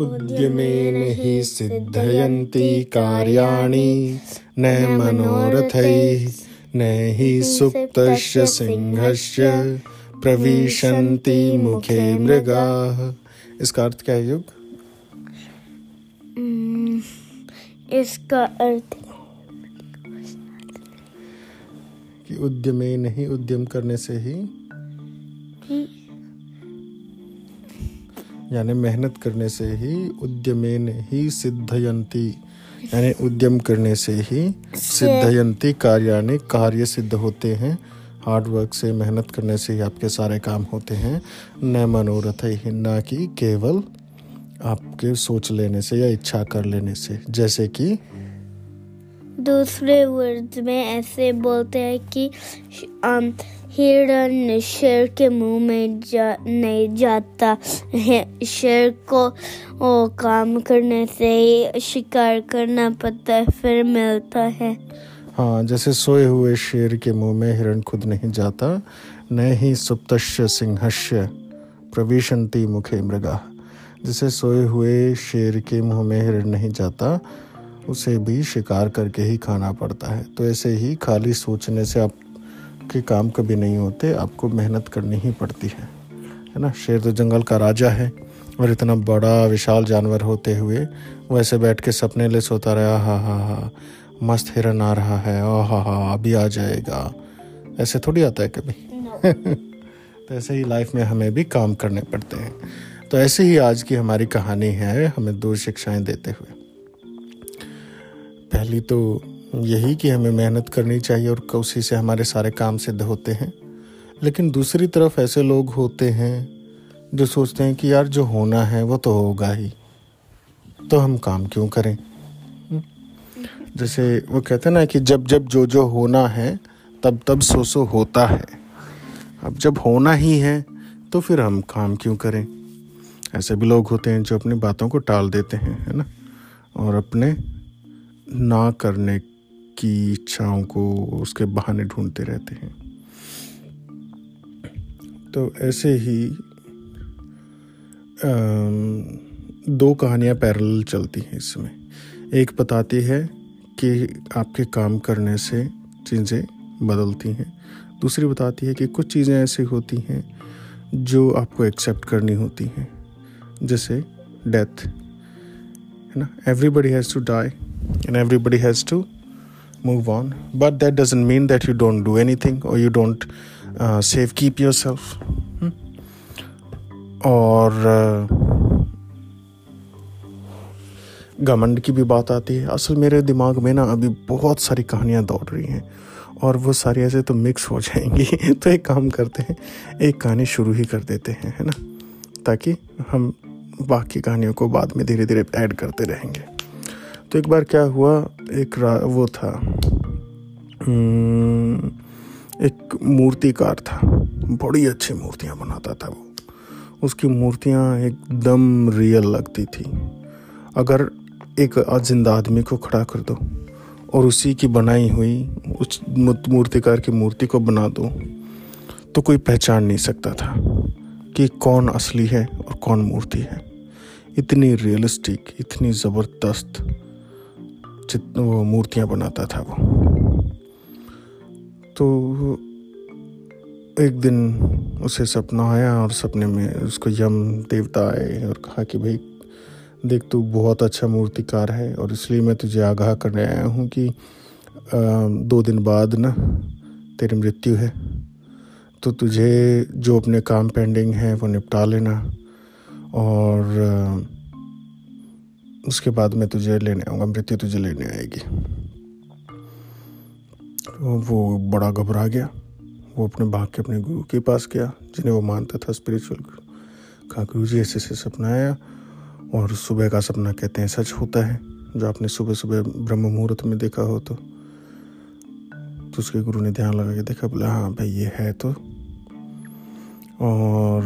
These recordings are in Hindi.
उद्यमेन हि सिद्धयन्ति कार्याणि न मनोरथैः न हि सुप्तस्य सिंहस्य प्रविशन्ति मुखे मृगाः। इसका अर्थ क्या है युग? इसका अर्थ कि उद्यमे नहीं उद्यम करने से ही यानी मेहनत करने से ही उद्यमे ही सिद्धयंती यानी उद्यम करने से ही सिद्धयंती कार्यानि कार्य सिद्ध होते हैं। हार्ड वर्क से, मेहनत करने से ही आपके सारे काम होते हैं। न मनोरथ ही, ना कि केवल आपके सोच लेने से या इच्छा कर लेने से। जैसे कि दूसरे वर्ड में ऐसे बोलते हैं कि हिरण शेर के मुँह में जा, नहीं जाता है। शेर को वो काम करने से ही शिकार करना पड़ता है, फिर मिलता है। हाँ जैसे सोए हुए शेर के मुँह में हिरण खुद नहीं जाता, न ही सुप्तश्य सिंहस्य प्रविशंति मुखे मृगा। जैसे सोए हुए शेर के मुँह में हिरण नहीं जाता, उसे भी शिकार करके ही खाना पड़ता है। तो ऐसे ही खाली सोचने से आपके काम कभी नहीं होते, आपको मेहनत करनी ही पड़ती है। है ना? शेर तो जंगल का राजा है और इतना बड़ा विशाल जानवर होते हुए वैसे बैठ के सपने ले सोता रहा, हा हा हा, मस्त हिरन आ रहा है ओ हा हा अभी आ जाएगा। ऐसे थोड़ी आता है कभी। तो ऐसे ही लाइफ में हमें भी काम करने पड़ते हैं। तो ऐसे ही आज की हमारी कहानी है, हमें दो शिक्षाएँ देते हुए। पहली तो यही कि हमें मेहनत करनी चाहिए और उसी से हमारे सारे काम सिद्ध होते हैं। लेकिन दूसरी तरफ़ ऐसे लोग होते हैं जो सोचते हैं कि यार जो होना है वो तो होगा ही। तो हम काम क्यों करें? जैसे वो कहते हैं ना कि जब जब जो जो होना है, तब तब सो सो होता है। अब जब होना ही है तो फिर हम काम क्यों करें? ऐसे भी लोग होते हैं जो अपनी बातों को टाल देते हैं, है ना? और अपने ना करने की इच्छाओं को उसके बहाने ढूंढते रहते हैं। तो ऐसे ही दो कहानियाँ पैरल चलती हैं इसमें। एक बताती है कि आपके काम करने से चीज़ें बदलती हैं। दूसरी बताती है कि कुछ चीज़ें ऐसी होती हैं जो आपको एक्सेप्ट करनी होती हैं। जैसे डेथ है ना? Everybody has to die and everybody has to move on. But that doesn't mean that you don't do anything or you don't uh, save keep yourself. Hmm? और घमंड की भी बात आती है। असल मेरे दिमाग में ना अभी बहुत सारी कहानियाँ दौड़ रही हैं और वो सारी ऐसे तो मिक्स हो जाएँगी। तो एक काम करते हैं एक कहानी शुरू ही कर देते हैं है ना? ताकि हम बाकी कहानियों को बाद में धीरे धीरे ऐड करते रहेंगे। तो एक बार क्या हुआ, एक वो था एक मूर्तिकार था, बड़ी अच्छी मूर्तियाँ बनाता था वो। उसकी मूर्तियाँ एकदम रियल लगती थी। अगर एक ज़िंदा आदमी को खड़ा कर दो और उसी की बनाई हुई उस मूर्तिकार की मूर्ति को बना दो तो कोई पहचान नहीं सकता था कि कौन असली है और कौन मूर्ति है। इतनी रियलिस्टिक इतनी ज़बरदस्त वो मूर्तियाँ बनाता था वो। तो एक दिन उसे सपना आया और सपने में उसको यम देवता आए और कहा कि भाई, देख तू बहुत अच्छा मूर्तिकार है और इसलिए मैं तुझे आगाह करने आया हूँ कि दो दिन बाद ना तेरी मृत्यु है। तो तुझे जो अपने काम पेंडिंग है वो निपटा लेना और उसके बाद मैं तुझे लेने आऊँगा, मृत्यु तुझे लेने आएगी। वो बड़ा घबरा गया। वो अपने भाग के अपने गुरु के पास गया, जिन्हें वो मानता था स्पिरिचुअल गुरु। कहा गुरु जी ऐसे ऐसे सपना आया, और सुबह का सपना कहते हैं, सच होता है, जो आपने सुबह सुबह ब्रह्म मुहूर्त में देखा हो तो। तो उसके गुरु ने ध्यान लगा के देखा, बोला हाँ भाई, ये है तो। और,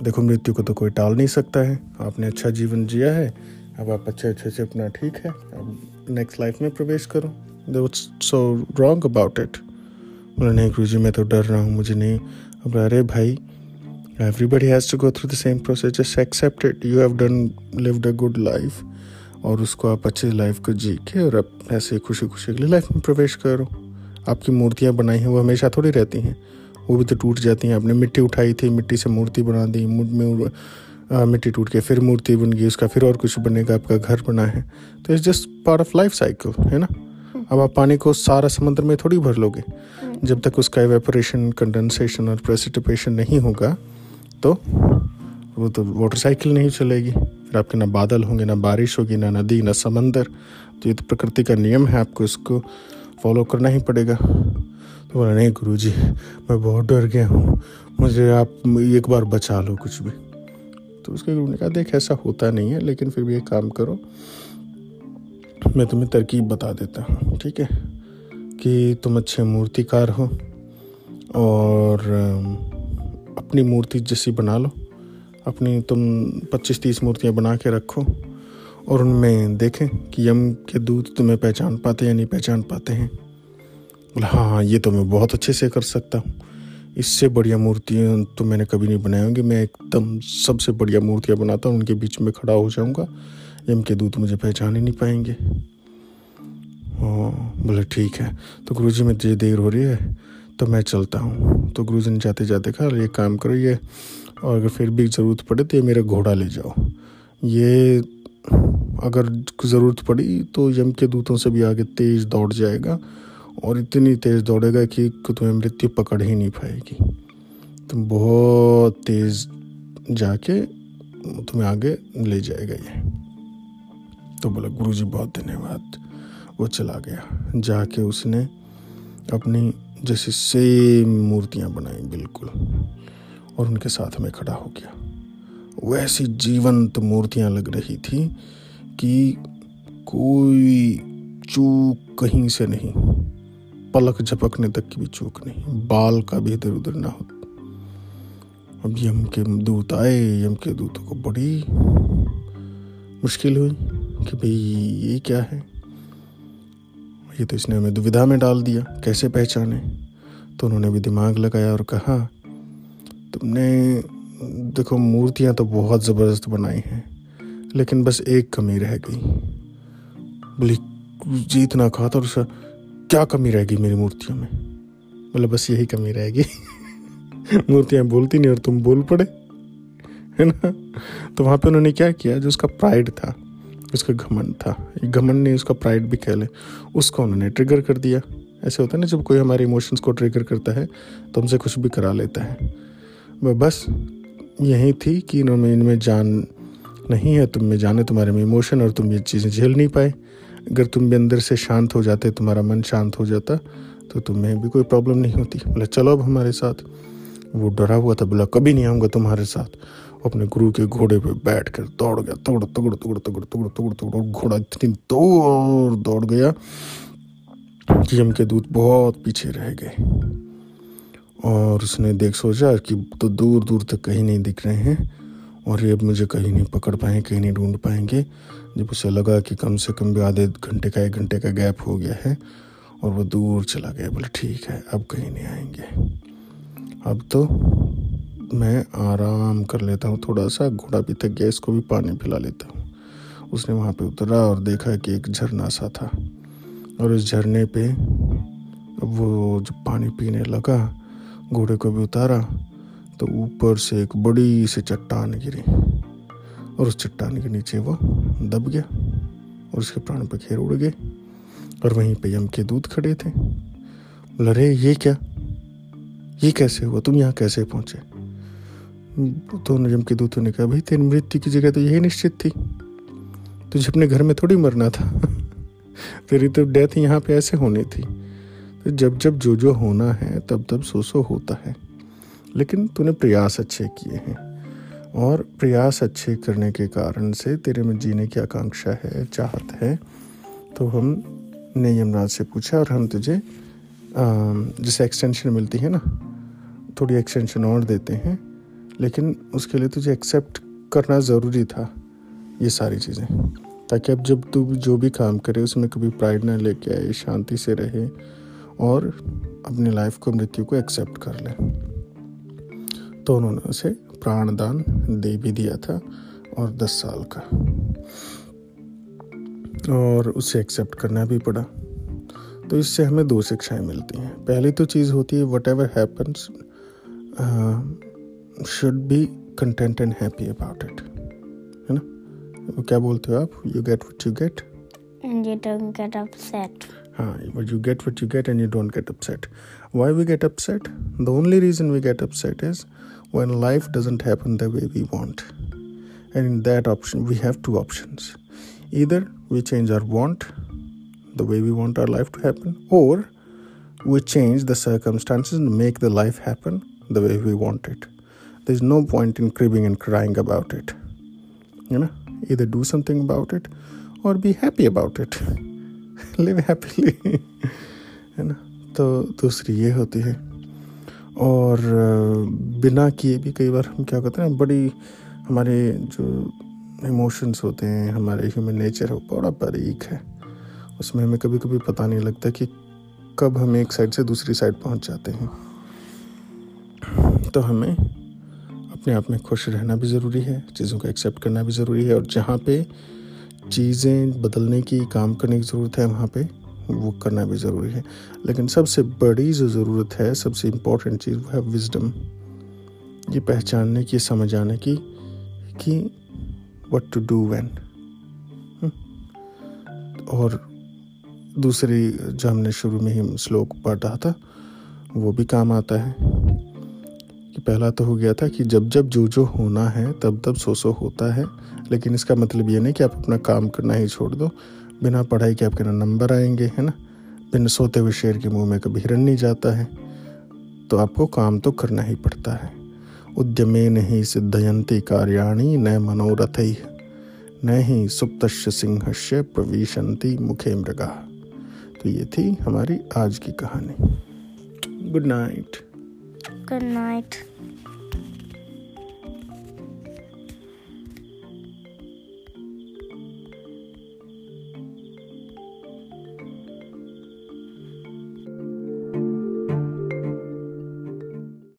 देखो, मृत्यु को तो कोई टाल नहीं सकता है। आपने अच्छा जीवन जिया है अब आप अच्छे अच्छे से अपना ठीक है, अब नेक्स्ट लाइफ में प्रवेश करो। They so wrong about it बोला, नहीं गुरु जी, मैं तो डर रहा हूँ, मुझे नहीं अब अरे भाई, everybody has to go through the same process just accept it you have done, lived a good life और उसको आप अच्छी लाइफ को जी के और अब ऐसे खुशी खुशी अगली लाइफ में प्रवेश करो। आपकी मूर्तियाँ बनाई हैं, वो हमेशा थोड़ी रहती हैं। वो भी तो टूट जाती हैं। आपने मिट्टी उठाई थी, मिट्टी से मूर्ति बना दी मूड में मिट्टी टूट के फिर मूर्ति बन गई उसका फिर और कुछ बनेगा आपका घर बना है। तो it's just part of life cycle है ना? अब आप पानी को सारा समुद्र में थोड़ी भर लोगे। जब तक उसका एवेपोरेशन कंडेंसेशन और प्रेसिटिपेशन नहीं होगा तो वो तो वाटर साइकिल नहीं चलेगी। फिर आपके ना बादल होंगे ना बारिश होगी ना नदी ना समंदर। तो ये तो प्रकृति का नियम है आपको इसको फॉलो करना ही पड़ेगा। तो बोला नहीं गुरु जी मैं बहुत डर गया हूँ। मुझे आप एक बार बचा लो कुछ भी। तो उसके गुरु ने कहा, देख, ऐसा होता नहीं है, लेकिन फिर भी एक काम करो, मैं तुम्हें तरकीब बता देता हूँ, ठीक है, कि तुम अच्छे मूर्तिकार हो और अपनी मूर्ति जैसी बना लो, अपनी तुम पच्चीस तीस मूर्तियाँ बना के रखो और उनमें देखें कि यम के दूध तुम्हें पहचान पाते या नहीं पहचान पाते हैं। बोला हाँ हाँ ये तो मैं बहुत अच्छे से कर सकता हूँ। इससे बढ़िया मूर्तियाँ तो मैंने कभी नहीं बनाई होंगी। मैं एकदम सबसे बढ़िया मूर्तियाँ बनाता हूँ, उनके बीच में खड़ा हो जाऊँगा। यम के दूत मुझे पहचान ही नहीं पाएँगे। बोले ठीक है। तो गुरु जी मुझे देर हो रही है तो मैं चलता हूँ। तो गुरु जी ने जाते जाते कहा, ये काम करो ये, और अगर फिर भी ज़रूरत पड़े तो ये मेरा घोड़ा ले जाओ। ये अगर ज़रूरत पड़ी तो यम के दूतों से भी आगे तेज़ दौड़ जाएगा और इतनी तेज़ दौड़ेगा कि तुम्हें मृत्यु पकड़ ही नहीं पाएगी। तुम बहुत तेज़ जाके तुम्हें आगे ले जाएगा ये। तो बोला गुरु जी बहुत धन्यवाद। वो चला गया। जाके उसने अपनी जैसी सेम मूर्तियाँ बनाई, बिल्कुल। और उनके साथ में खड़ा हो गया। वैसी जीवंत मूर्तियाँ लग रही थी कि कोई चूक कहीं से नहीं। पलक झपकने तक की भी चूक नहीं। बाल का भी इधर उधर ना हो। अब यम के दूत आए, यम के दूतों को बड़ी मुश्किल हुई कि भाई ये क्या है? ये तो इसने हमें दुविधा में डाल दिया, कैसे पहचाने? तो उन्होंने भी दिमाग लगाया और कहा, तुमने, देखो, मूर्तियाँ तो बहुत ज़बरदस्त बनाई हैं, लेकिन बस एक कमी रह गई। बोली जीतना कहा था उसका क्या कमी रहेगी मेरी मूर्तियों में? मतलब बस यही कमी रहेगी। मूर्तियाँ बोलती नहीं और तुम बोल पड़े। है ना? तो वहाँ पे उन्होंने क्या किया, जो उसका प्राइड था, उसका घमंड था घमंड नहीं, उसका प्राइड भी कह ले, उसको उन्होंने ट्रिगर कर दिया। ऐसे होता है ना, जब कोई हमारे इमोशंस को ट्रिगर करता है तो हमसे कुछ भी करा लेता है। बस यही थी कि इन्होंने, इनमें जान नहीं है, तुम में जाने तुम्हारे में इमोशन और तुम ये चीज़ें झेल नहीं पाए। अगर तुम भी अंदर से शांत हो जाते, तुम्हारा मन शांत हो जाता तो तुम्हें भी कोई प्रॉब्लम नहीं होती। बोला, चलो अब हमारे साथ। वो डरा हुआ था, बोला, कभी नहीं आऊँगा तुम्हारे साथ। अपने गुरु के घोड़े पे बैठ कर दौड़ गया तोड़ तगड़ तगड़ तगड़ तगड़ तगड़ तगड़ घोड़ा इतनी दौड़ दौड़ गया कि के दूत बहुत पीछे रह गए। और उसने देख सोचा कि तो दूर दूर तक कहीं नहीं दिख रहे हैं। और ये अब मुझे कहीं नहीं पकड़ पाएँगे, कहीं नहीं ढूंढ पाएँगे। जब उसे लगा कि कम से कम भी आधे घंटे का, एक घंटे का गैप हो गया है और वो दूर चला गया, बोले, ठीक है, अब कहीं नहीं आएँगे। अब तो मैं आराम कर लेता हूँ थोड़ा सा घोड़ा भी थक गया, इसको भी पानी पिला लेता हूँ। उसने वहाँ पे उतरा और देखा कि एक झरना सा था। और उस झरने पे वो जब पानी पीने लगा, घोड़े को भी उतारा तो ऊपर से एक बड़ी सी चट्टान गिरी और उस चट्टान के नीचे वो दब गया और उसके प्राण पखेर उड़ गए और वहीं पे यम के दूध खड़े थे। बोला रे ये क्या? ये कैसे हुआ? तुम यहाँ कैसे पहुँचे? तो यम के दूतों ने कहा, भाई, तेरी मृत्यु की जगह तो यही निश्चित थी। तुझे अपने घर में थोड़ी मरना था। तेरी तो डेथ यहाँ पे ऐसे होनी थी। तो जब जब जो जो होना है, तब तब सो सो होता है। लेकिन तूने प्रयास अच्छे किए हैं। और प्रयास अच्छे करने के कारण से तेरे में जीने की आकांक्षा है, चाहत है। तो हम ने यमराज से पूछा और हम तुझे जैसे एक्सटेंशन मिलती है ना, थोड़ी एक्सटेंशन और देते हैं। लेकिन उसके लिए तुझे एक्सेप्ट करना ज़रूरी था ये सारी चीज़ें। ताकि अब जब तू जो भी काम करे, उसमें कभी प्राइड ना लेके आए, शांति से रहे और अपनी लाइफ को, मृत्यु को एक्सेप्ट कर ले। तो उन्होंने उसे प्राणदान दे भी दिया था और दस साल का। और उसे एक्सेप्ट करना भी पड़ा। तो इससे हमें दो शिक्षाएँ मिलती हैं। पहली तो चीज़ होती है whatever happens should be content and happy about it है ना? वो क्या बोलते हो आप? You get what you get And you don't get upset. हाँ but you get what you get and you don't get upset why we get upset? The only reason we get upset is when life doesn't happen the way we want and in that option we have two options either we change our want the way we want our life to happen or we change the circumstances and make the life happen the way we want it there's no point in cribbing and crying about it you know either do something about it or be happy about it live happily है ना तो दूसरी ये होती है और बिना किए भी कई बार हम क्या करते हैं, बड़ी हमारे जो इमोशंस होते हैं, हमारे ह्यूमन नेचर है बड़ा बारीक है। उसमें हमें कभी कभी पता नहीं लगता कि कब हम एक साइड से दूसरी साइड पहुँच जाते हैं। तो हमें अपने आप में खुश रहना भी ज़रूरी है, चीज़ों को एक्सेप्ट करना भी ज़रूरी है और जहाँ पे चीज़ें बदलने की, काम करने की ज़रूरत है, वहाँ पे वो करना भी ज़रूरी है। लेकिन सबसे बड़ी जो ज़रूरत है, सबसे इम्पोर्टेंट चीज़ वो है विजडम ये पहचानने की समझ आने की कि वट टू डू वैन और दूसरी जो हमने शुरू में ही श्लोक पढ़ा था, वो भी काम आता है। कि पहला तो हो गया था कि जब जब जो जो होना है, तब तब सो सो होता है। लेकिन इसका मतलब ये नहीं कि आप अपना काम करना ही छोड़ दो। बिना पढ़ाई के आपके ना नंबर आएँगे, है ना? बिना सोते हुए शेर के मुँह में कभी हिरन नहीं जाता है। तो आपको काम तो करना ही पड़ता है। उद्यमे नहीं सिद्धयंती कार्याणी, न मनोरथ। ही न ही सुप्त सिंहस्य प्रविशंति मुखे मृगा। तो ये थी हमारी आज की कहानी। Good night good night.